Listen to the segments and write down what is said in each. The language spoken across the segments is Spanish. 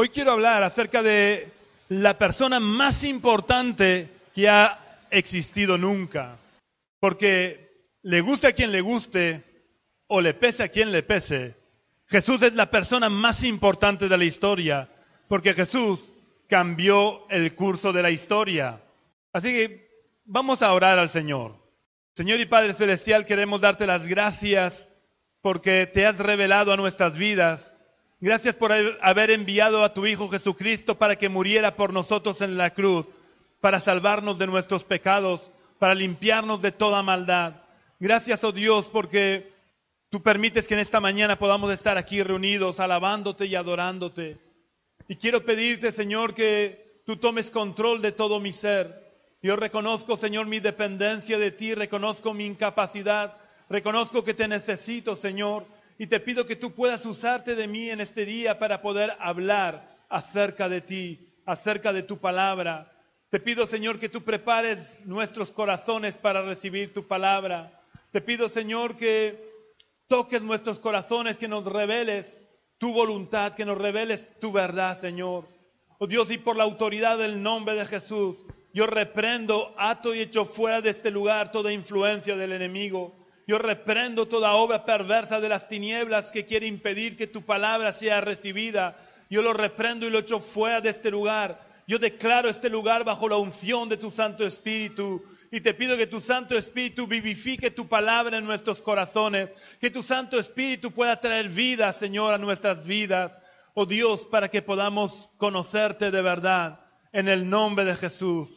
Hoy quiero hablar acerca de la persona más importante que ha existido nunca. Porque le guste a quien le guste o le pese a quien le pese, Jesús es la persona más importante de la historia, porque Jesús cambió el curso de la historia. Así que vamos a orar al Señor. Señor y Padre Celestial, queremos darte las gracias porque te has revelado a nuestras vidas. Gracias por haber enviado a tu Hijo Jesucristo para que muriera por nosotros en la cruz, para salvarnos de nuestros pecados, para limpiarnos de toda maldad. Gracias, oh Dios, porque tú permites que en esta mañana podamos estar aquí reunidos, alabándote y adorándote. Y quiero pedirte, Señor, que tú tomes control de todo mi ser. Yo reconozco, Señor, mi dependencia de ti, reconozco mi incapacidad, reconozco que te necesito, Señor, y te pido que tú puedas usarte de mí en este día para poder hablar acerca de ti, acerca de tu palabra. Te pido, Señor, que tú prepares nuestros corazones para recibir tu palabra. Te pido, Señor, que toques nuestros corazones, que nos reveles tu voluntad, que nos reveles tu verdad, Señor. Oh Dios, y por la autoridad del nombre de Jesús, yo reprendo, ato y echo fuera de este lugar toda influencia del enemigo. Yo reprendo toda obra perversa de las tinieblas que quiere impedir que tu palabra sea recibida. Yo lo reprendo y lo echo fuera de este lugar. Yo declaro este lugar bajo la unción de tu Santo Espíritu. Y te pido que tu Santo Espíritu vivifique tu palabra en nuestros corazones. Que tu Santo Espíritu pueda traer vida, Señor, a nuestras vidas. Oh Dios, para que podamos conocerte de verdad. En el nombre de Jesús.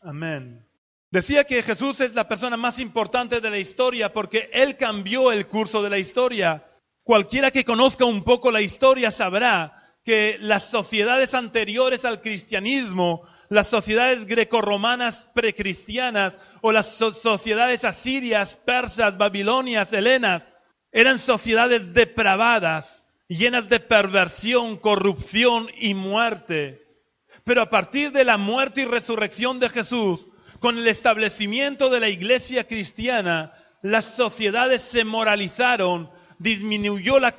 Amén. Decía que Jesús es la persona más importante de la historia porque Él cambió el curso de la historia. Cualquiera que conozca un poco la historia sabrá que las sociedades anteriores al cristianismo, las sociedades grecorromanas precristianas o las sociedades asirias, persas, babilonias, helenas, eran sociedades depravadas, llenas de perversión, corrupción y muerte. Pero a partir de la muerte y resurrección de Jesús, con el establecimiento de la iglesia cristiana, las sociedades se moralizaron, disminuyó la,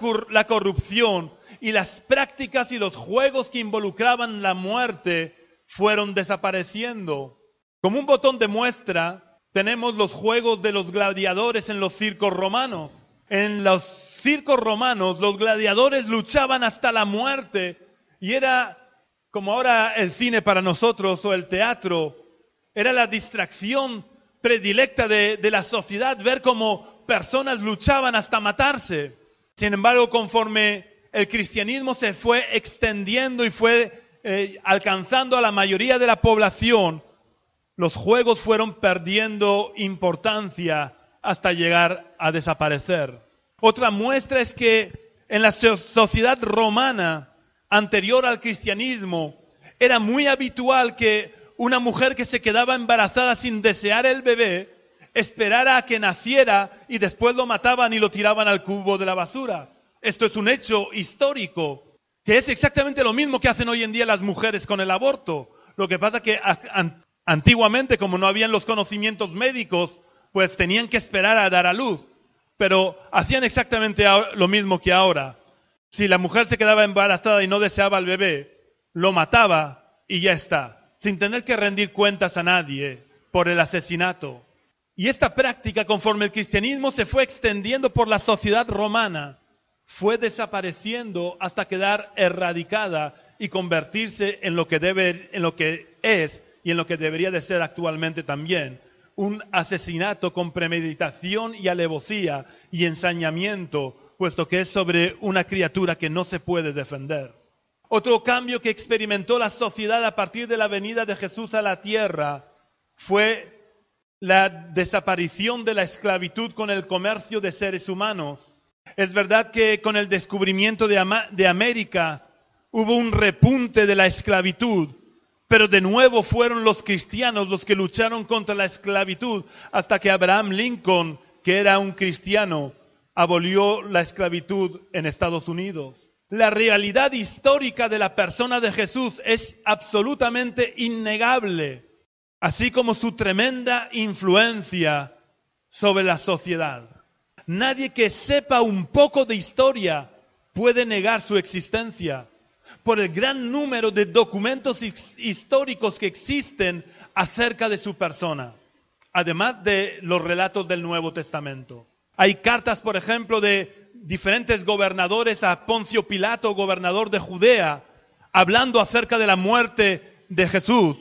corrupción y las prácticas y los juegos que involucraban la muerte fueron desapareciendo. Como un botón de muestra, tenemos los juegos de los gladiadores en los circos romanos. En los circos romanos los gladiadores luchaban hasta la muerte y era como ahora el cine para nosotros o el teatro, era la distracción predilecta de, la sociedad, ver cómo personas luchaban hasta matarse. Sin embargo, conforme el cristianismo se fue extendiendo y fue eh, alcanzando a la mayoría de la población, los juegos fueron perdiendo importancia hasta llegar a desaparecer. Otra muestra es que en la sociedad romana, anterior al cristianismo, era muy habitual que una mujer que se quedaba embarazada sin desear el bebé esperara a que naciera y después lo mataban y lo tiraban al cubo de la basura. Esto es un hecho histórico, que es exactamente lo mismo que hacen hoy en día las mujeres con el aborto. Lo que pasa que antiguamente, como no habían los conocimientos médicos, pues tenían que esperar a dar a luz. Pero hacían exactamente lo mismo que ahora. Si la mujer se quedaba embarazada y no deseaba al bebé, lo mataba y ya está, sin tener que rendir cuentas a nadie por el asesinato. Y esta práctica, conforme el cristianismo se fue extendiendo por la sociedad romana, fue desapareciendo hasta quedar erradicada y convertirse en lo que debe, en lo que es y en lo que debería de ser actualmente también, un asesinato con premeditación y alevosía y ensañamiento puesto que es sobre una criatura que no se puede defender. Otro cambio que experimentó la sociedad a partir de la venida de Jesús a la tierra fue la desaparición de la esclavitud con el comercio de seres humanos. Es verdad que con el descubrimiento de, América hubo un repunte de la esclavitud, pero de nuevo fueron los cristianos los que lucharon contra la esclavitud hasta que Abraham Lincoln, que era un cristiano, abolió la esclavitud en Estados Unidos. La realidad histórica de la persona de Jesús es absolutamente innegable, así como su tremenda influencia sobre la sociedad. Nadie que sepa un poco de historia puede negar su existencia. por el gran número de documentos históricos que existen acerca de su persona, además de los relatos del Nuevo Testamento. Hay cartas, por ejemplo, de diferentes gobernadores a Poncio Pilato, gobernador de Judea, hablando acerca de la muerte de Jesús.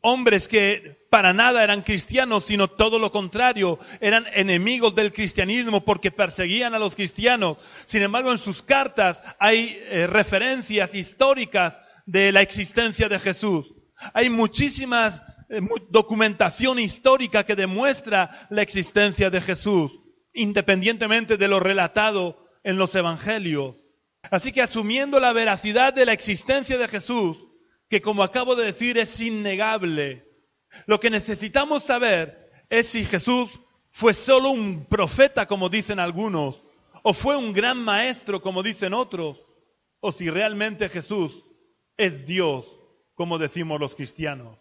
Hombres que para nada eran cristianos, sino todo lo contrario, eran enemigos del cristianismo porque perseguían a los cristianos. Sin embargo, en sus cartas hay eh, referencias históricas de la existencia de Jesús. Hay muchísimas eh, documentación histórica que demuestra la existencia de Jesús independientemente de lo relatado en los evangelios. Así que asumiendo la veracidad de la existencia de Jesús, que como acabo de decir es innegable, lo que necesitamos saber es si Jesús fue solo un profeta, como dicen algunos, o fue un gran maestro, como dicen otros, o si realmente Jesús es Dios, como decimos los cristianos.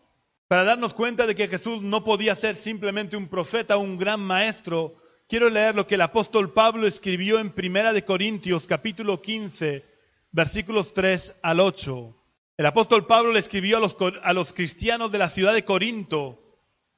Para darnos cuenta de que Jesús no podía ser simplemente un profeta o un gran maestro, quiero leer lo que el apóstol Pablo escribió en Primera de Corintios capítulo 15, versículos 3 al 8. El apóstol Pablo le escribió a los, a los cristianos de la ciudad de Corinto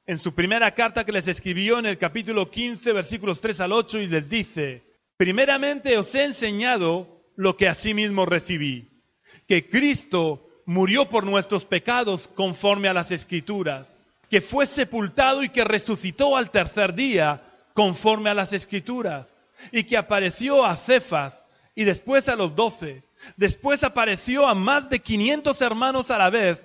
en su primera carta que les escribió en el capítulo 15, versículos 3 al 8 y les dice, primeramente os he enseñado lo que asimismo recibí, que Cristo murió por nuestros pecados conforme a las escrituras, que fue sepultado y que resucitó al tercer día conforme a las escrituras, y que apareció a Cefas y después a los doce. Después apareció a más de 500 hermanos a la vez,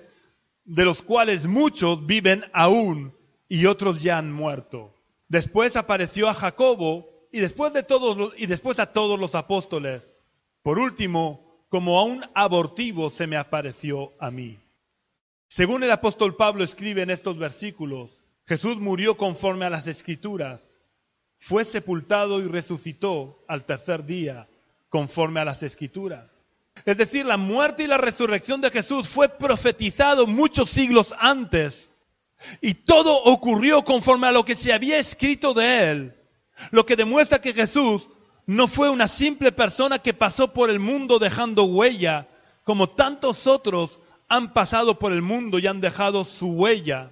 de los cuales muchos viven aún y otros ya han muerto. Después apareció a Jacobo y después, de todos, y después a todos los apóstoles. Por último, como a un abortivo se me apareció a mí. Según el apóstol Pablo escribe en estos versículos, Jesús murió conforme a las escrituras fue sepultado y resucitó al tercer día, conforme a las escrituras. Es decir, la muerte y la resurrección de Jesús fue profetizado muchos siglos antes. Y todo ocurrió conforme a lo que se había escrito de él. Lo que demuestra que Jesús no fue una simple persona que pasó por el mundo dejando huella, como tantos otros han pasado por el mundo y han dejado su huella.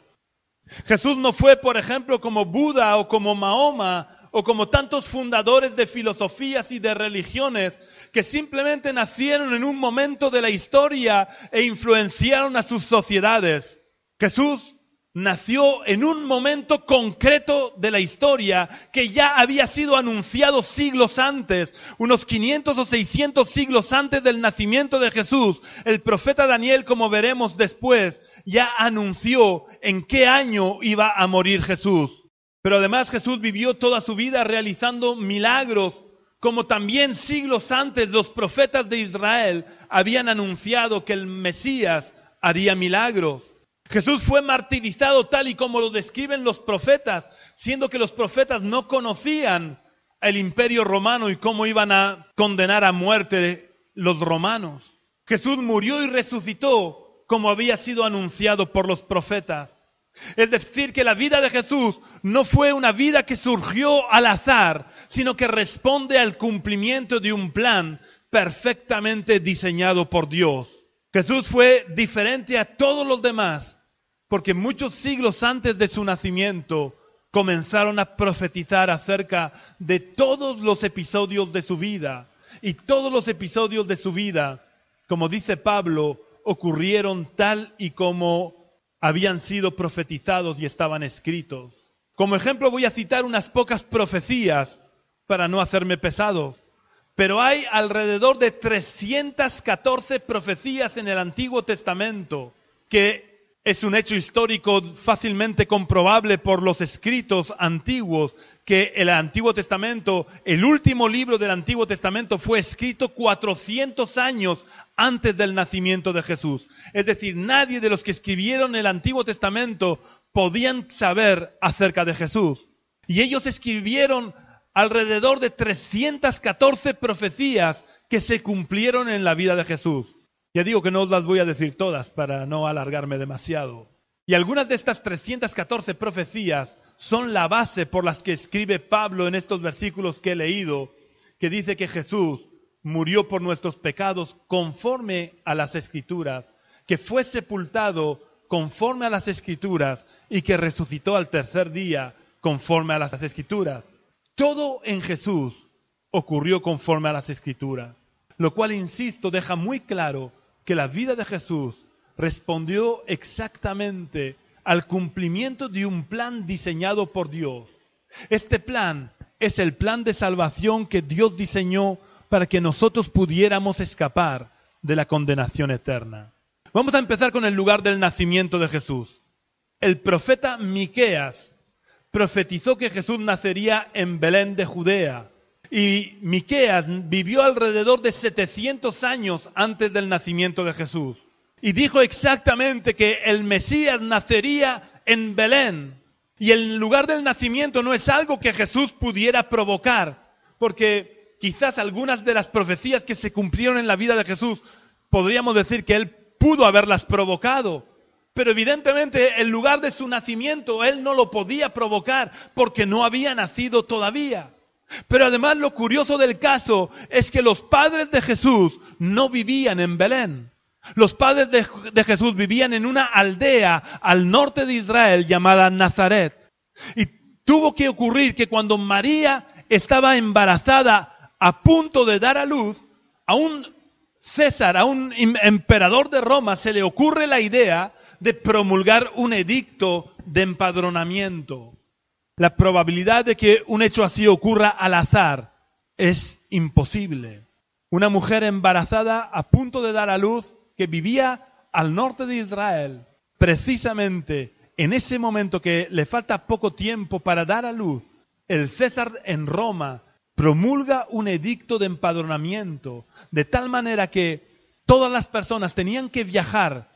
Jesús no fue, por ejemplo, como Buda o como Mahoma, o como tantos fundadores de filosofías y de religiones que simplemente nacieron en un momento de la historia e influenciaron a sus sociedades. Jesús nació en un momento concreto de la historia que ya había sido anunciado siglos antes, unos 500 o 600 siglos antes del nacimiento de Jesús. El profeta Daniel, como veremos después, ya anunció en qué año iba a morir Jesús. Pero además Jesús vivió toda su vida realizando milagros, como también siglos antes los profetas de Israel habían anunciado que el Mesías haría milagros. Jesús fue martirizado tal y como lo describen los profetas, siendo que los profetas no conocían el imperio romano y cómo iban a condenar a muerte los romanos. Jesús murió y resucitó como había sido anunciado por los profetas. Es decir, que la vida de Jesús no fue una vida que surgió al azar, sino que responde al cumplimiento de un plan perfectamente diseñado por Dios. Jesús fue diferente a todos los demás, porque muchos siglos antes de su nacimiento comenzaron a profetizar acerca de todos los episodios de su vida. Y todos los episodios de su vida, como dice Pablo, ocurrieron tal y como habían sido profetizados y estaban escritos. Como ejemplo voy a citar unas pocas profecías para no hacerme pesado, pero hay alrededor de 314 profecías en el Antiguo Testamento que es un hecho histórico fácilmente comprobable por los escritos antiguos, que el Antiguo Testamento, el último libro del Antiguo Testamento fue escrito 400 años antes del nacimiento de Jesús. Es decir, nadie de los que escribieron el Antiguo Testamento podían saber acerca de Jesús. Y ellos escribieron alrededor de 314 profecías que se cumplieron en la vida de Jesús. Ya digo que no os las voy a decir todas para no alargarme demasiado. Y algunas de estas 314 profecías son la base por las que escribe Pablo en estos versículos que he leído, que dice que Jesús murió por nuestros pecados conforme a las escrituras, que fue sepultado conforme a las escrituras y que resucitó al tercer día conforme a las escrituras. Todo en Jesús ocurrió conforme a las escrituras, lo cual, insisto, deja muy claro que la vida de Jesús respondió exactamente al cumplimiento de un plan diseñado por Dios. Este plan es el plan de salvación que Dios diseñó para que nosotros pudiéramos escapar de la condenación eterna. Vamos a empezar con el lugar del nacimiento de Jesús. El profeta Miqueas profetizó que Jesús nacería en Belén de Judea. Y Miqueas vivió alrededor de 700 años antes del nacimiento de Jesús. Y dijo exactamente que el Mesías nacería en Belén. Y el lugar del nacimiento no es algo que Jesús pudiera provocar, porque quizás algunas de las profecías que se cumplieron en la vida de Jesús podríamos decir que él pudo haberlas provocado, pero evidentemente el lugar de su nacimiento él no lo podía provocar porque no había nacido todavía. Pero además lo curioso del caso es que los padres de Jesús no vivían en Belén. Los padres de, Jesús vivían en una aldea al norte de Israel llamada Nazaret. Y tuvo que ocurrir que cuando María estaba embarazada a punto de dar a luz, a un César, a un emperador de Roma, se le ocurre la idea de promulgar un edicto de empadronamiento. La probabilidad de que un hecho así ocurra al azar es imposible. Una mujer embarazada a punto de dar a luz que vivía al norte de Israel, precisamente en ese momento que le falta poco tiempo para dar a luz, el César en Roma promulga un edicto de empadronamiento, de tal manera que todas las personas tenían que viajar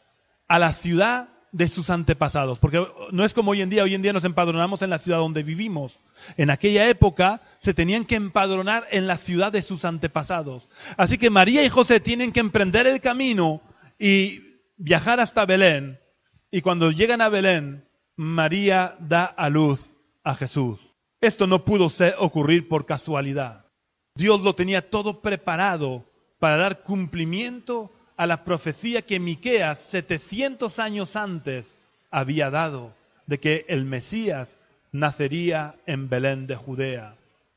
a la ciudad de sus antepasados, porque no es como hoy en día, hoy en día nos empadronamos en la ciudad donde vivimos. En aquella época se tenían que empadronar en la ciudad de sus antepasados. Así que María y José tienen que emprender el camino y viajar hasta Belén. Y cuando llegan a Belén, María da a luz a Jesús. Esto no pudo ser, ocurrir por casualidad. Dios lo tenía todo preparado para dar cumplimiento a la profecía que Miqueas 700 años antes había dado de que el Mesías nacería en Belén de Judea.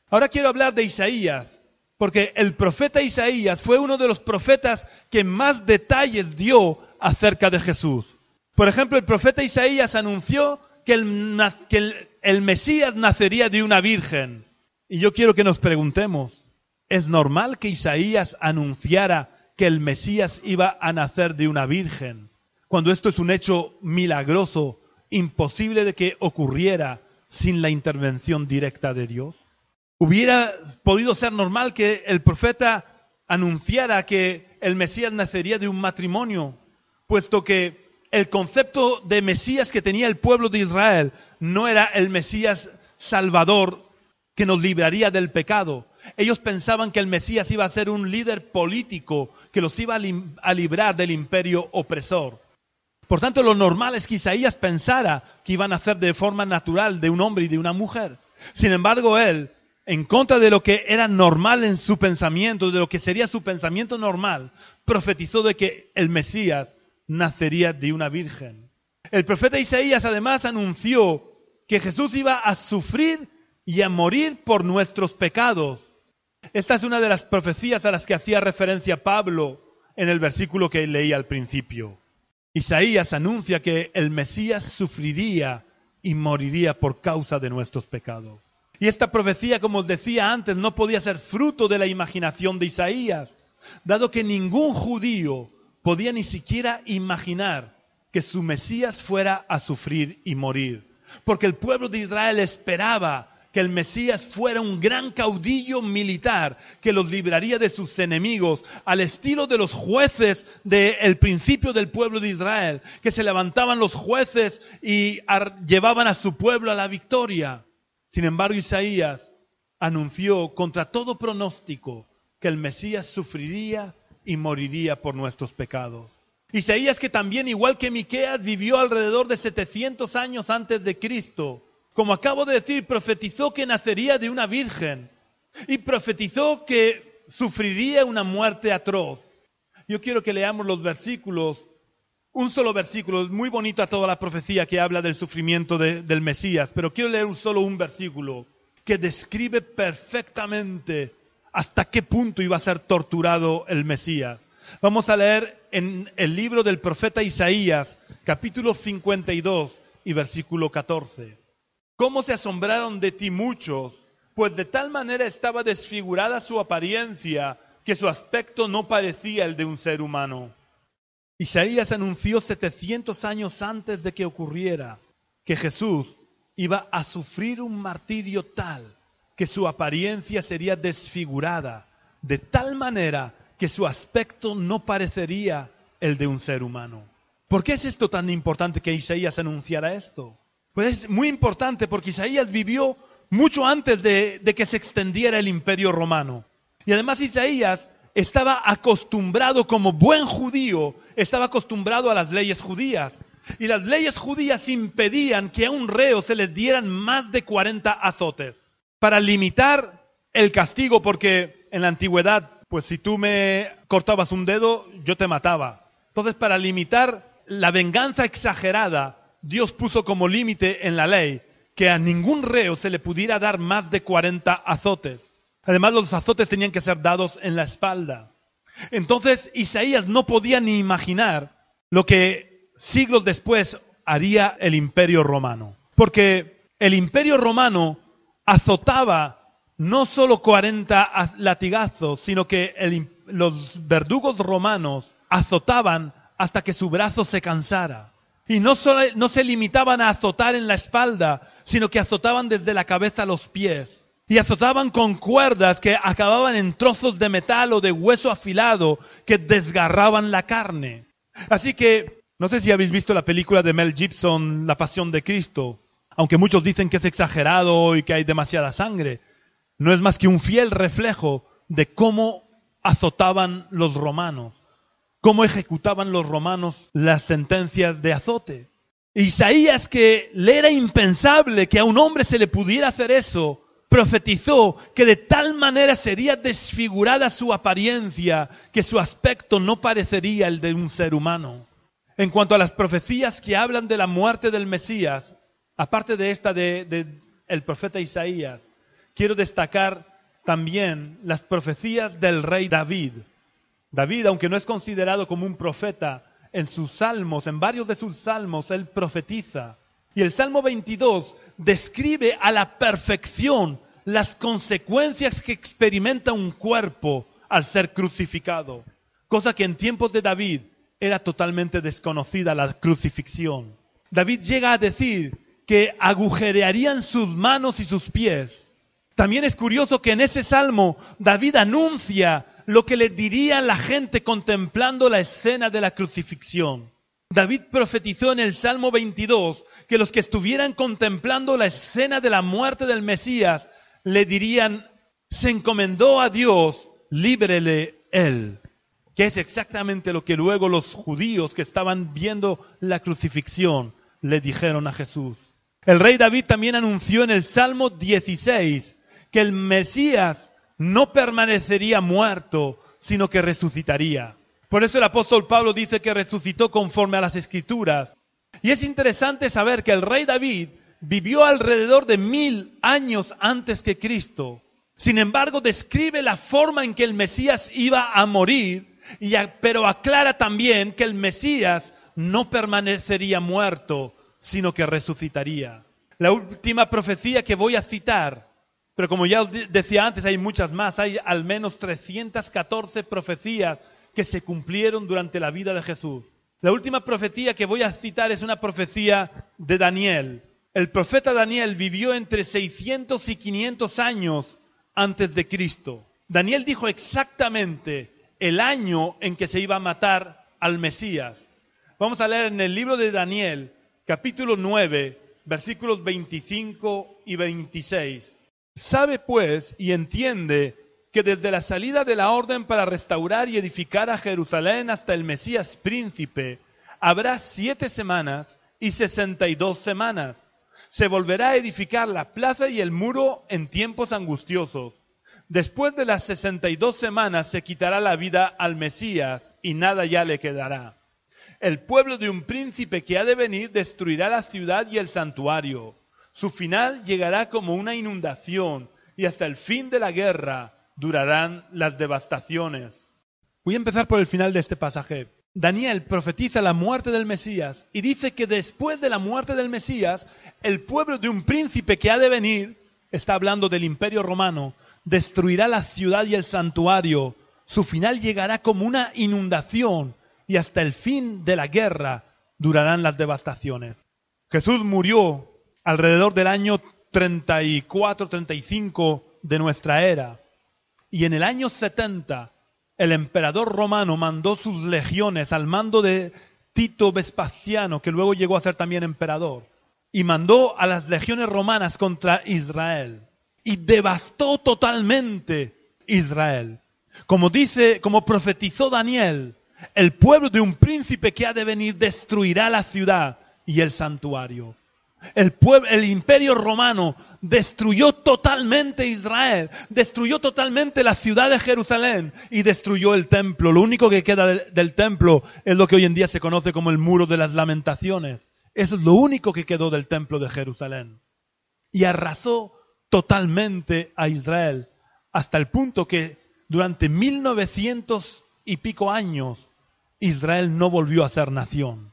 Ahora quiero hablar de Isaías, porque el profeta Isaías fue uno de los profetas que más detalles dio acerca de Jesús. Por ejemplo, el profeta Isaías anunció que el, Mesías nacería de una virgen. Y yo quiero que nos preguntemos, ¿es normal que Isaías anunciara que el Mesías iba a nacer de una virgen? Cuando esto es un hecho milagroso, imposible de que ocurriera sin la intervención directa de Dios. Hubiera podido ser normal que el profeta anunciara que el Mesías nacería de un matrimonio, puesto que el concepto de Mesías que tenía el pueblo de Israel no era el Mesías salvador que nos libraría del pecado. Ellos pensaban que el Mesías iba a ser un líder político que los iba a, librar del imperio opresor. Por tanto, lo normal es que Isaías pensara que iban a nacer de forma natural de un hombre y de una mujer. Sin embargo, él en contra de lo que era normal en su pensamiento, de lo que sería su pensamiento normal, profetizó de que el Mesías nacería de una virgen. El profeta Isaías además anunció que Jesús iba a sufrir y a morir por nuestros pecados. Esta es una de las profecías a las que hacía referencia Pablo en el versículo que leí al principio. Isaías anuncia que el Mesías sufriría y moriría por causa de nuestros pecados. Y esta profecía, como os decía antes, no podía ser fruto de la imaginación de Isaías, dado que ningún judío podía ni siquiera imaginar que su Mesías fuera a sufrir y morir. Porque el pueblo de Israel esperaba que el Mesías fuera un gran caudillo militar que los libraría de sus enemigos, al estilo de los jueces del principio del pueblo de Israel, que se levantaban los jueces y llevaban a su pueblo a la victoria. Sin embargo, Isaías anunció contra todo pronóstico que el Mesías sufriría y moriría por nuestros pecados. Isaías que también, igual que Miqueas, vivió alrededor de 700 años antes de Cristo. Como acabo de decir, profetizó que nacería de una virgen y profetizó que sufriría una muerte atroz. Yo quiero que leamos los versículos, un solo versículo, es muy bonita toda la profecía que habla del sufrimiento de- del Mesías, pero quiero leer solo un versículo que describe perfectamente hasta qué punto iba a ser torturado el Mesías. Vamos a leer en el libro del profeta Isaías, capítulo 52 y versículo 14. ¿Cómo se asombraron de ti muchos? Pues de tal manera estaba desfigurada su apariencia que su aspecto no parecía el de un ser humano. Isaías anunció 700 años antes de que ocurriera que Jesús iba a sufrir un martirio tal que su apariencia sería desfigurada, de tal manera que su aspecto no parecería el de un ser humano. ¿Por qué es esto tan importante que Isaías anunciara esto? Pues es muy importante porque Isaías vivió mucho antes de, que se extendiera el imperio romano. Y además Isaías estaba acostumbrado como buen judío, estaba acostumbrado a las leyes judías. Y las leyes judías impedían que a un reo se les dieran más de 40 azotes para limitar el castigo, porque en la antigüedad, pues si tú me cortabas un dedo, yo te mataba. Entonces, para limitar la venganza exagerada, Dios puso como límite en la ley que a ningún reo se le pudiera dar más de 40 azotes. Además, los azotes tenían que ser dados en la espalda. Entonces, Isaías no podía ni imaginar lo que siglos después haría el imperio romano. Porque el imperio romano azotaba no solo 40 latigazos, sino que los verdugos romanos azotaban hasta que su brazo se cansara. Y no, solo, no se limitaban a azotar en la espalda, sino que azotaban desde la cabeza a los pies. Y azotaban con cuerdas que acababan en trozos de metal o de hueso afilado que desgarraban la carne. Así que, no sé si habéis visto la película de Mel Gibson, La Pasión de Cristo, aunque muchos dicen que es exagerado y que hay demasiada sangre, no es más que un fiel reflejo de cómo azotaban los romanos, cómo ejecutaban los romanos las sentencias de azote. Isaías, que le era impensable que a un hombre se le pudiera hacer eso, profetizó que de tal manera sería desfigurada su apariencia que su aspecto no parecería el de un ser humano. En cuanto a las profecías que hablan de la muerte del Mesías, aparte de esta de, el profeta Isaías, quiero destacar también las profecías del rey David. David, aunque no es considerado como un profeta, en sus salmos, en varios de sus salmos, él profetiza. Y el Salmo 22 describe a la perfección las consecuencias que experimenta un cuerpo al ser crucificado, cosa que en tiempos de David era totalmente desconocida la crucifixión. David llega a decir que agujerearían sus manos y sus pies. También es curioso que en ese salmo David anuncia lo que le diría la gente contemplando la escena de la crucifixión. David profetizó en el Salmo 22 que los que estuvieran contemplando la escena de la muerte del Mesías le dirían, se encomendó a Dios, líbrele él. Que es exactamente lo que luego los judíos que estaban viendo la crucifixión le dijeron a Jesús. El rey David también anunció en el Salmo 16 que el Mesías no permanecería muerto, sino que resucitaría. Por eso el apóstol Pablo dice que resucitó conforme a las escrituras. Y es interesante saber que el rey David vivió alrededor de mil años antes que Cristo. Sin embargo, describe la forma en que el Mesías iba a morir, y a- pero aclara también que el Mesías no permanecería muerto, sino que resucitaría. La última profecía que voy a citar, pero como ya os de- decía antes, hay muchas más, hay al menos 314 profecías que se cumplieron durante la vida de Jesús. La última profecía que voy a citar es una profecía de Daniel. El profeta Daniel vivió entre 600 y 500 años antes de Cristo. Daniel dijo exactamente el año en que se iba a matar al Mesías. Vamos a leer en el libro de Daniel, capítulo 9, versículos 25 y 26. Sabe pues y entiende que desde la salida de la orden para restaurar y edificar a Jerusalén hasta el Mesías príncipe, habrá siete semanas y sesenta y dos semanas. Se volverá a edificar la plaza y el muro en tiempos angustiosos. Después de las 62 semanas se quitará la vida al Mesías y nada ya le quedará. El pueblo de un príncipe que ha de venir destruirá la ciudad y el santuario. Su final llegará como una inundación y hasta el fin de la guerra durarán las devastaciones. Voy a empezar por el final de este pasaje. Daniel profetiza la muerte del Mesías y dice que después de la muerte del Mesías, el pueblo de un príncipe que ha de venir, está hablando del imperio romano, destruirá la ciudad y el santuario. Su final llegará como una inundación y hasta el fin de la guerra durarán las devastaciones. Jesús murió alrededor del año 34-35 de nuestra era y en el año 70 el emperador romano mandó sus legiones al mando de Tito Vespasiano, que luego llegó a ser también emperador, y mandó a las legiones romanas contra Israel y devastó totalmente Israel. Como dice, como profetizó Daniel, el pueblo de un príncipe que ha de venir destruirá la ciudad y el santuario. El, imperio romano destruyó totalmente Israel, destruyó totalmente la ciudad de Jerusalén y destruyó el templo. Lo único que queda del templo es lo que hoy en día se conoce como el muro de las lamentaciones. Eso es lo único que quedó del templo de Jerusalén. Y arrasó totalmente a Israel, hasta el punto que durante 1900 y pico años Israel no volvió a ser nación.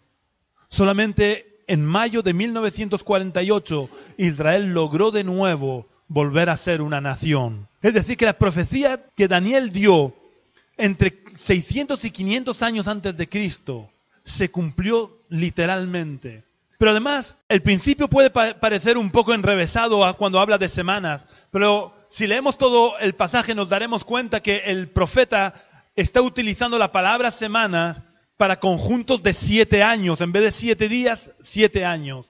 Solamente en mayo de 1948 Israel logró de nuevo volver a ser una nación. Es decir, que la profecía que Daniel dio entre 600 y 500 años antes de Cristo se cumplió literalmente. Pero además, el principio puede parecer un poco enrevesado cuando habla de semanas, pero si leemos todo el pasaje nos daremos cuenta que el profeta está utilizando la palabra semanas para conjuntos de siete años, en vez de siete días, siete años.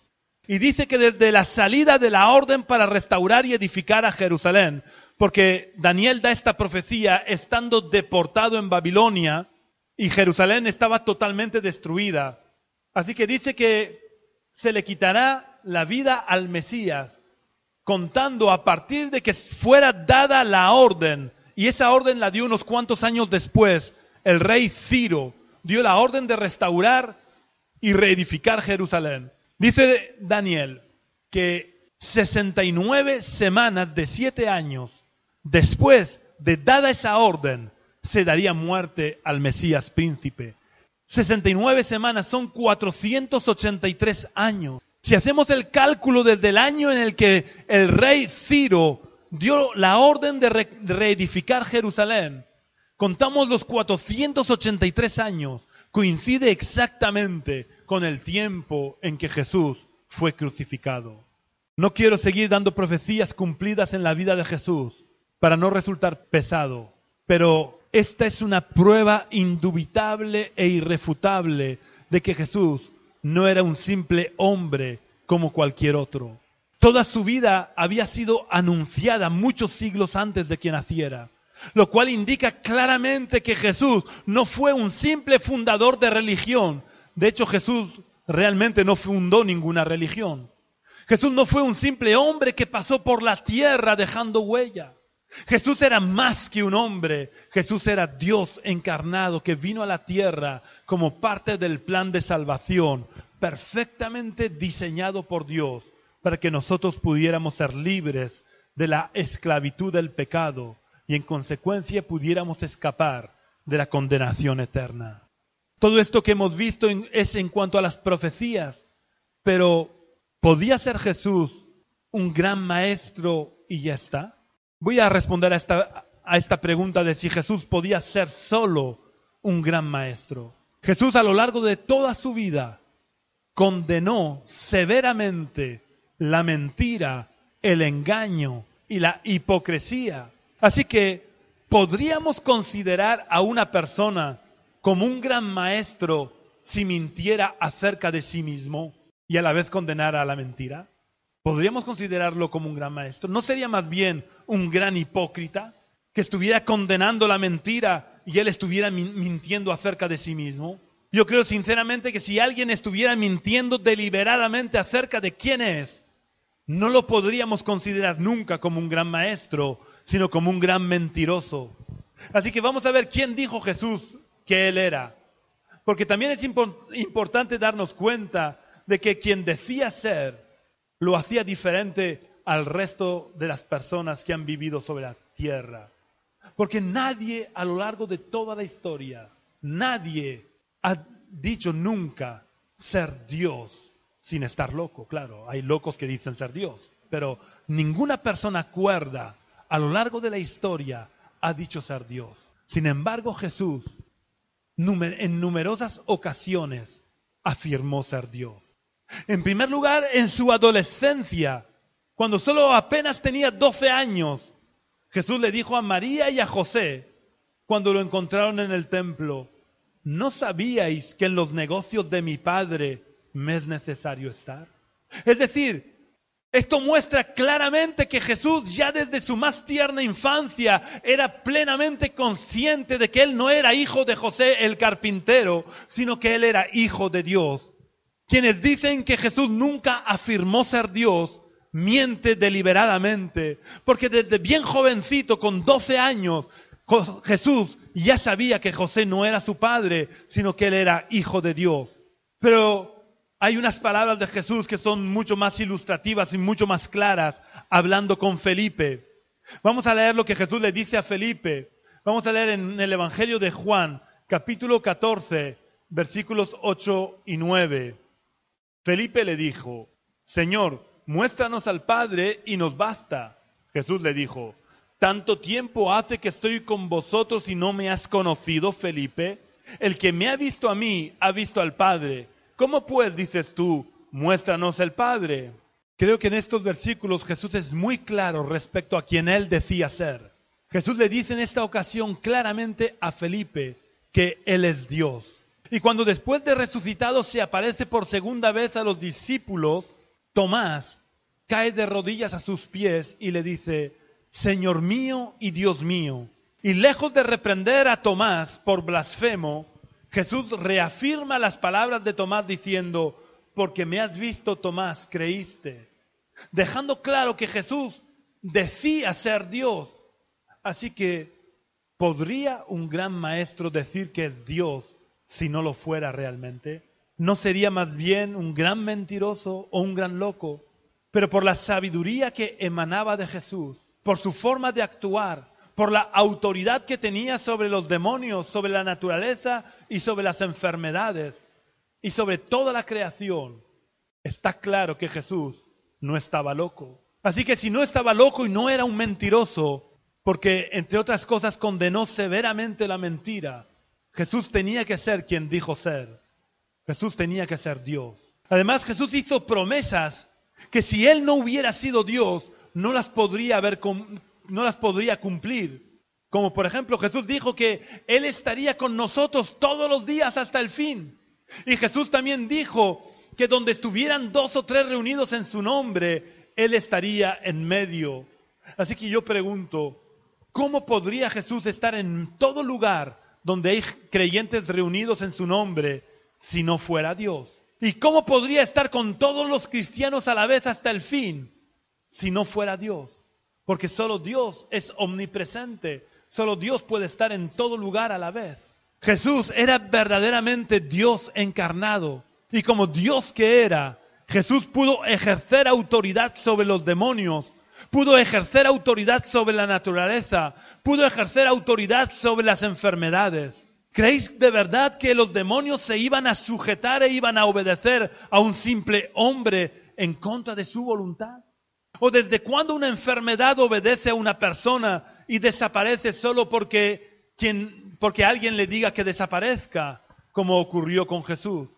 Y dice que desde la salida de la orden para restaurar y edificar a Jerusalén, porque Daniel da esta profecía estando deportado en Babilonia y Jerusalén estaba totalmente destruida. Así que dice que se le quitará la vida al Mesías, contando a partir de que fuera dada la orden, y esa orden la dio unos cuantos años después, el rey Ciro dio la orden de restaurar y reedificar Jerusalén. Dice Daniel que 69 semanas de siete años después de dada esa orden, se daría muerte al Mesías príncipe. 69 semanas son 483 años. Si hacemos el cálculo desde el año en el que el rey Ciro dio la orden de reedificar Jerusalén, contamos los 483 años, coincide exactamente con el tiempo en que Jesús fue crucificado. No quiero seguir dando profecías cumplidas en la vida de Jesús para no resultar pesado, pero esta es una prueba indubitable e irrefutable de que Jesús no era un simple hombre como cualquier otro. Toda su vida había sido anunciada muchos siglos antes de que naciera, lo cual indica claramente que Jesús no fue un simple fundador de religión. De hecho, Jesús realmente no fundó ninguna religión. Jesús no fue un simple hombre que pasó por la tierra dejando huella. Jesús era más que un hombre, Jesús era Dios encarnado que vino a la tierra como parte del plan de salvación, perfectamente diseñado por Dios para que nosotros pudiéramos ser libres de la esclavitud del pecado y en consecuencia pudiéramos escapar de la condenación eterna. Todo esto que hemos visto es en cuanto a las profecías, pero ¿podía ser Jesús un gran maestro y ya está? Voy a responder a esta, a esta pregunta de si Jesús podía ser solo un gran maestro. Jesús a lo largo de toda su vida condenó severamente la mentira, el engaño y la hipocresía. Así que podríamos considerar a una persona como un gran maestro si mintiera acerca de sí mismo y a la vez condenara a la mentira. ¿Podríamos considerarlo como un gran maestro? ¿No sería más bien un gran hipócrita que estuviera condenando la mentira y él estuviera mintiendo acerca de sí mismo? Yo creo sinceramente que si alguien estuviera mintiendo deliberadamente acerca de quién es, no lo podríamos considerar nunca como un gran maestro, sino como un gran mentiroso. Así que vamos a ver quién dijo Jesús que él era. Porque también es importante darnos cuenta de que quien decía ser lo hacía diferente al resto de las personas que han vivido sobre la tierra. Porque nadie a lo largo de toda la historia, nadie ha dicho nunca ser Dios sin estar loco. Claro, hay locos que dicen ser Dios, pero ninguna persona cuerda a lo largo de la historia ha dicho ser Dios. Sin embargo, Jesús en numerosas ocasiones afirmó ser Dios. En primer lugar, en su adolescencia, cuando solo apenas tenía 12 años, Jesús le dijo a María y a José, cuando lo encontraron en el templo, ¿no sabíais que en los negocios de mi Padre me es necesario estar? Es decir, esto muestra claramente que Jesús ya desde su más tierna infancia era plenamente consciente de que él no era hijo de José el carpintero, sino que él era hijo de Dios. Quienes dicen que Jesús nunca afirmó ser Dios, miente deliberadamente, porque desde bien jovencito, con 12 años, Jesús ya sabía que José no era su padre, sino que él era hijo de Dios. Pero hay unas palabras de Jesús que son mucho más ilustrativas y mucho más claras, hablando con Felipe. Vamos a leer lo que Jesús le dice a Felipe. Vamos a leer en el Evangelio de Juan, capítulo 14, versículos 8 y 9. Felipe le dijo, Señor, muéstranos al Padre y nos basta. Jesús le dijo, ¿tanto tiempo hace que estoy con vosotros y no me has conocido, Felipe? El que me ha visto a mí, ha visto al Padre. ¿Cómo pues dices tú, muéstranos el Padre? Creo que en estos versículos Jesús es muy claro respecto a quien él decía ser. Jesús le dice en esta ocasión claramente a Felipe que él es Dios. Y cuando después de resucitado se aparece por segunda vez a los discípulos, Tomás cae de rodillas a sus pies y le dice, Señor mío y Dios mío. Y lejos de reprender a Tomás por blasfemo, Jesús reafirma las palabras de Tomás diciendo, porque me has visto, Tomás, creíste. Dejando claro que Jesús decía ser Dios. Así que, ¿podría un gran maestro decir que es Dios si no lo fuera realmente? ¿No sería más bien un gran mentiroso o un gran loco? Pero por la sabiduría que emanaba de Jesús, por su forma de actuar, por la autoridad que tenía sobre los demonios, sobre la naturaleza y sobre las enfermedades y sobre toda la creación, está claro que Jesús no estaba loco. Así que si no estaba loco y no era un mentiroso, porque entre otras cosas condenó severamente la mentira, Jesús tenía que ser quien dijo ser. Jesús tenía que ser Dios. Además, Jesús hizo promesas que si Él no hubiera sido Dios, no las podría haber no las podría cumplir. Como por ejemplo Jesús dijo que Él estaría con nosotros todos los días hasta el fin. Y Jesús también dijo que donde estuvieran dos o tres reunidos en su nombre, Él estaría en medio. Así que yo pregunto, ¿cómo podría Jesús estar en todo lugar donde hay creyentes reunidos en su nombre si no fuera Dios? ¿Y cómo podría estar con todos los cristianos a la vez hasta el fin si no fuera Dios? Porque solo Dios es omnipresente. Solo Dios puede estar en todo lugar a la vez. Jesús era verdaderamente Dios encarnado. Y como Dios que era, Jesús pudo ejercer autoridad sobre los demonios, pudo ejercer autoridad sobre la naturaleza, pudo ejercer autoridad sobre las enfermedades. ¿Creéis de verdad que los demonios se iban a sujetar e iban a obedecer a un simple hombre en contra de su voluntad? ¿O desde cuándo una enfermedad obedece a una persona y desaparece solo porque, alguien le diga que desaparezca, como ocurrió con Jesús?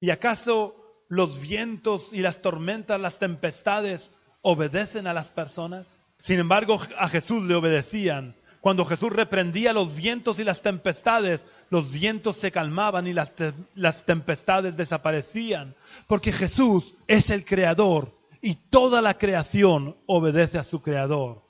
¿Y acaso los vientos y las tormentas, las tempestades, obedecen a las personas? Sin embargo, a Jesús le obedecían. Cuando Jesús reprendía los vientos y las tempestades, los vientos se calmaban y las tempestades desaparecían. Porque Jesús es el creador y toda la creación obedece a su creador,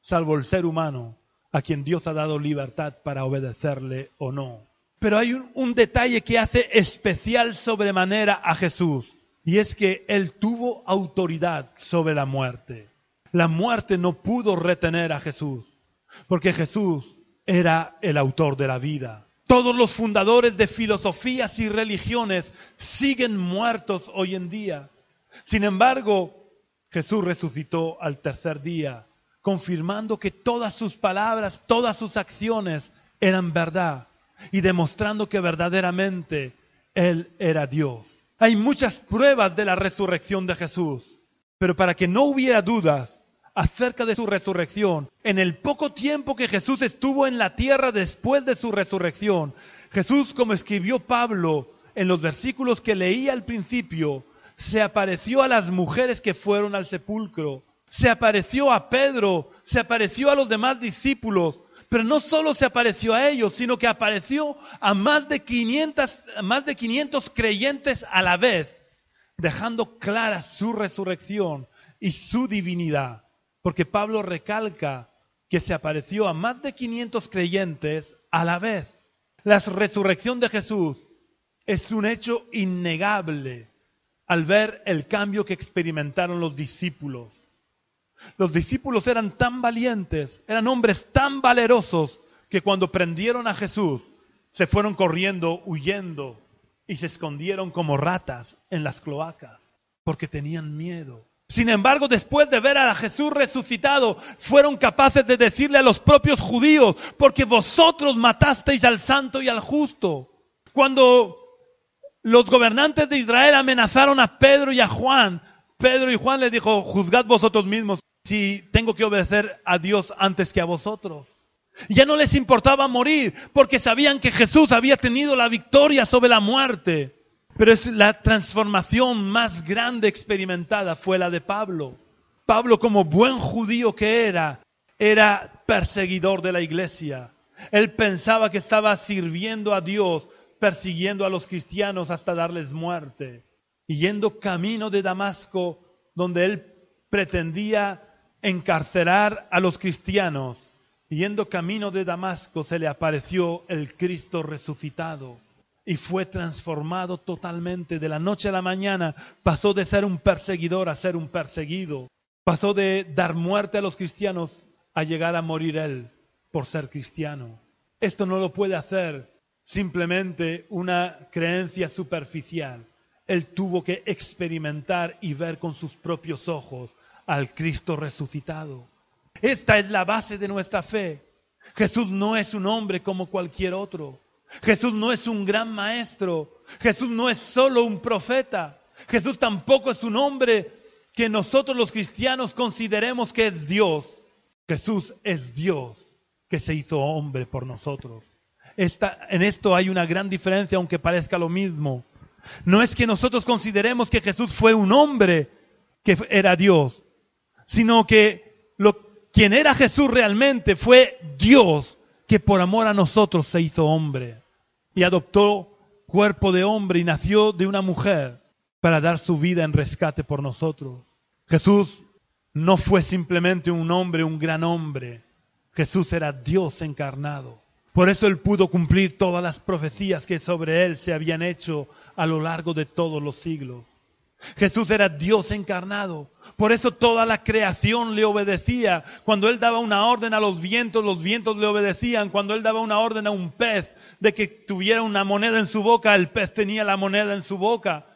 salvo el ser humano, a quien Dios ha dado libertad para obedecerle o no. Pero hay un, detalle que hace especial sobremanera a Jesús, y es que Él tuvo autoridad sobre la muerte. La muerte no pudo retener a Jesús. Porque Jesús era el autor de la vida. Todos los fundadores de filosofías y religiones siguen muertos hoy en día. Sin embargo, Jesús resucitó al tercer día, confirmando que todas sus palabras, todas sus acciones eran verdad y demostrando que verdaderamente Él era Dios. Hay muchas pruebas de la resurrección de Jesús, pero para que no hubiera dudas acerca de su resurrección, en el poco tiempo que Jesús estuvo en la tierra después de su resurrección, Jesús, como escribió Pablo en los versículos que leía al principio, se apareció a las mujeres que fueron al sepulcro, se apareció a Pedro, se apareció a los demás discípulos, pero no solo se apareció a ellos, sino que apareció a más de 500, más de 500 creyentes a la vez, dejando clara su resurrección y su divinidad. Porque Pablo recalca que se apareció a más de 500 creyentes a la vez. La resurrección de Jesús es un hecho innegable al ver el cambio que experimentaron los discípulos. Los discípulos eran tan valientes, eran hombres tan valerosos, que cuando prendieron a Jesús, se fueron corriendo, huyendo, y se escondieron como ratas en las cloacas, porque tenían miedo. Sin embargo, después de ver a Jesús resucitado, fueron capaces de decirle a los propios judíos, porque vosotros matasteis al santo y al justo. Cuando los gobernantes de Israel amenazaron a Pedro y a Juan, Pedro y Juan les dijo, juzgad vosotros mismos si tengo que obedecer a Dios antes que a vosotros. Ya no les importaba morir porque sabían que Jesús había tenido la victoria sobre la muerte. Pero es la transformación más grande experimentada fue la de Pablo. Pablo como buen judío que era, era perseguidor de la iglesia. Él pensaba que estaba sirviendo a Dios, persiguiendo a los cristianos hasta darles muerte. Y yendo camino de Damasco, donde él pretendía encarcelar a los cristianos, yendo camino de Damasco se le apareció el Cristo resucitado y fue transformado totalmente. De la noche a la mañana pasó de ser un perseguidor a ser un perseguido. Pasó de dar muerte a los cristianos a llegar a morir él por ser cristiano. Esto no lo puede hacer simplemente una creencia superficial. Él tuvo que experimentar y ver con sus propios ojos al Cristo resucitado. Esta es la base de nuestra fe. Jesús no es un hombre como cualquier otro. Jesús no es un gran maestro. Jesús no es solo un profeta. Jesús tampoco es un hombre que nosotros los cristianos consideremos que es Dios. Jesús es Dios que se hizo hombre por nosotros. En esto hay una gran diferencia, aunque parezca lo mismo. No es que nosotros consideremos que Jesús fue un hombre que era Dios, sino que quien era Jesús realmente fue Dios que por amor a nosotros se hizo hombre y adoptó cuerpo de hombre y nació de una mujer para dar su vida en rescate por nosotros. Jesús no fue simplemente un hombre, un gran hombre. Jesús era Dios encarnado. Por eso él pudo cumplir todas las profecías que sobre él se habían hecho a lo largo de todos los siglos. Jesús era Dios encarnado. Por eso toda la creación le obedecía. Cuando Él daba una orden a los vientos, los vientos le obedecían. Cuando Él daba una orden a un pez de que tuviera una moneda en su boca, el pez tenía la moneda en su boca.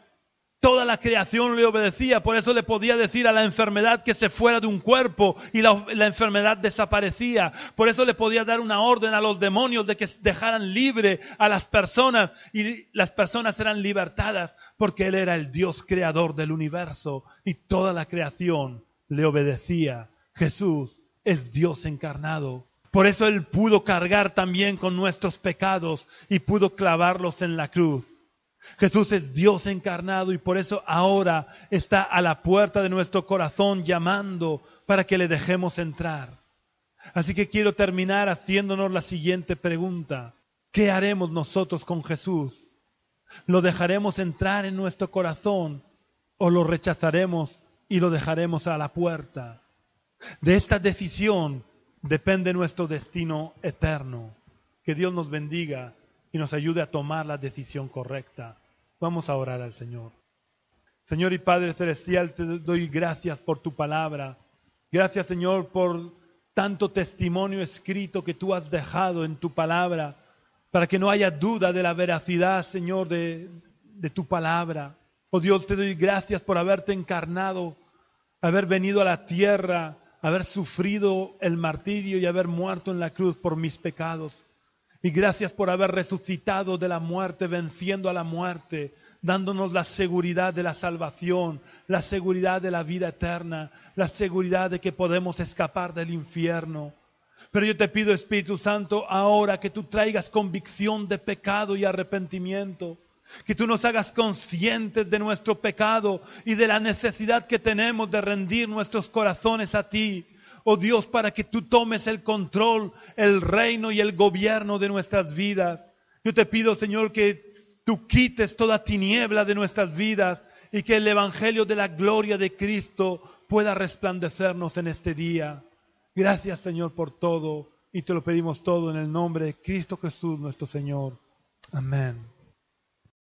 Toda la creación le obedecía, por eso le podía decir a la enfermedad que se fuera de un cuerpo y la, enfermedad desaparecía. Por eso le podía dar una orden a los demonios de que dejaran libre a las personas y las personas eran libertadas porque Él era el Dios creador del universo y toda la creación le obedecía. Jesús es Dios encarnado. Por eso Él pudo cargar también con nuestros pecados y pudo clavarlos en la cruz. Jesús es Dios encarnado y por eso ahora está a la puerta de nuestro corazón llamando para que le dejemos entrar. Así que quiero terminar haciéndonos la siguiente pregunta. ¿Qué haremos nosotros con Jesús? ¿Lo dejaremos entrar en nuestro corazón o lo rechazaremos y lo dejaremos a la puerta? De esta decisión depende nuestro destino eterno. Que Dios nos bendiga nos ayude a tomar la decisión correcta. Vamos a orar al Señor. Señor y Padre Celestial, te doy gracias por tu palabra. Gracias, Señor, por tanto testimonio escrito que tú has dejado en tu palabra, para que no haya duda de la veracidad, Señor, de, de tu palabra. Oh Dios, te doy gracias por haberte encarnado, haber venido a la tierra, haber sufrido el martirio y haber muerto en la cruz por mis pecados. Y gracias por haber resucitado de la muerte, venciendo a la muerte, dándonos la seguridad de la salvación, la seguridad de la vida eterna, la seguridad de que podemos escapar del infierno. Pero yo te pido, Espíritu Santo, ahora que tú traigas convicción de pecado y arrepentimiento, que tú nos hagas conscientes de nuestro pecado y de la necesidad que tenemos de rendir nuestros corazones a ti, oh Dios, para que tú tomes el control, el reino y el gobierno de nuestras vidas. Yo te pido, Señor, que tú quites toda tiniebla de nuestras vidas y que el Evangelio de la gloria de Cristo pueda resplandecernos en este día. Gracias, Señor, por todo y te lo pedimos todo en el nombre de Cristo Jesús, nuestro Señor. Amén.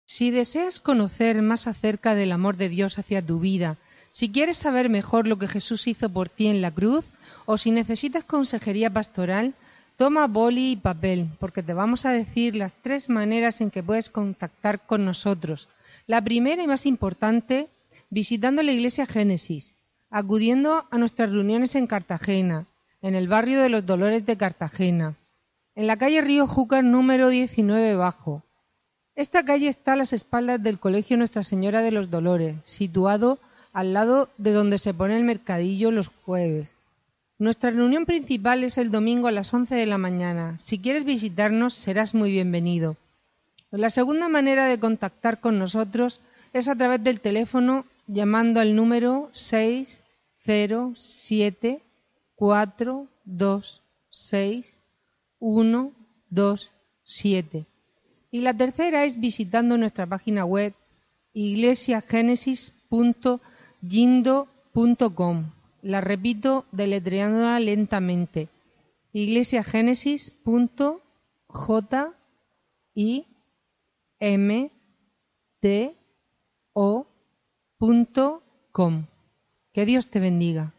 Si deseas conocer más acerca del amor de Dios hacia tu vida, si quieres saber mejor lo que Jesús hizo por ti en la cruz, o si necesitas consejería pastoral, toma boli y papel, porque te vamos a decir las tres maneras en que puedes contactar con nosotros. La primera y más importante, visitando la iglesia Génesis, acudiendo a nuestras reuniones en Cartagena, en el barrio de los Dolores de Cartagena, en la calle Río Júcar número 19 bajo. Esta calle está a las espaldas del Colegio Nuestra Señora de los Dolores, situado al lado de donde se pone el mercadillo los jueves. Nuestra reunión principal es el domingo a las 11 de la mañana. Si quieres visitarnos, serás muy bienvenido. La segunda manera de contactar con nosotros es a través del teléfono llamando al número 607 siete Y la tercera es visitando nuestra página web iglesiagenesis.yindo.com. La repito deletreándola lentamente. iglesiagenesis.j.i.m.t.o.com. Que Dios te bendiga.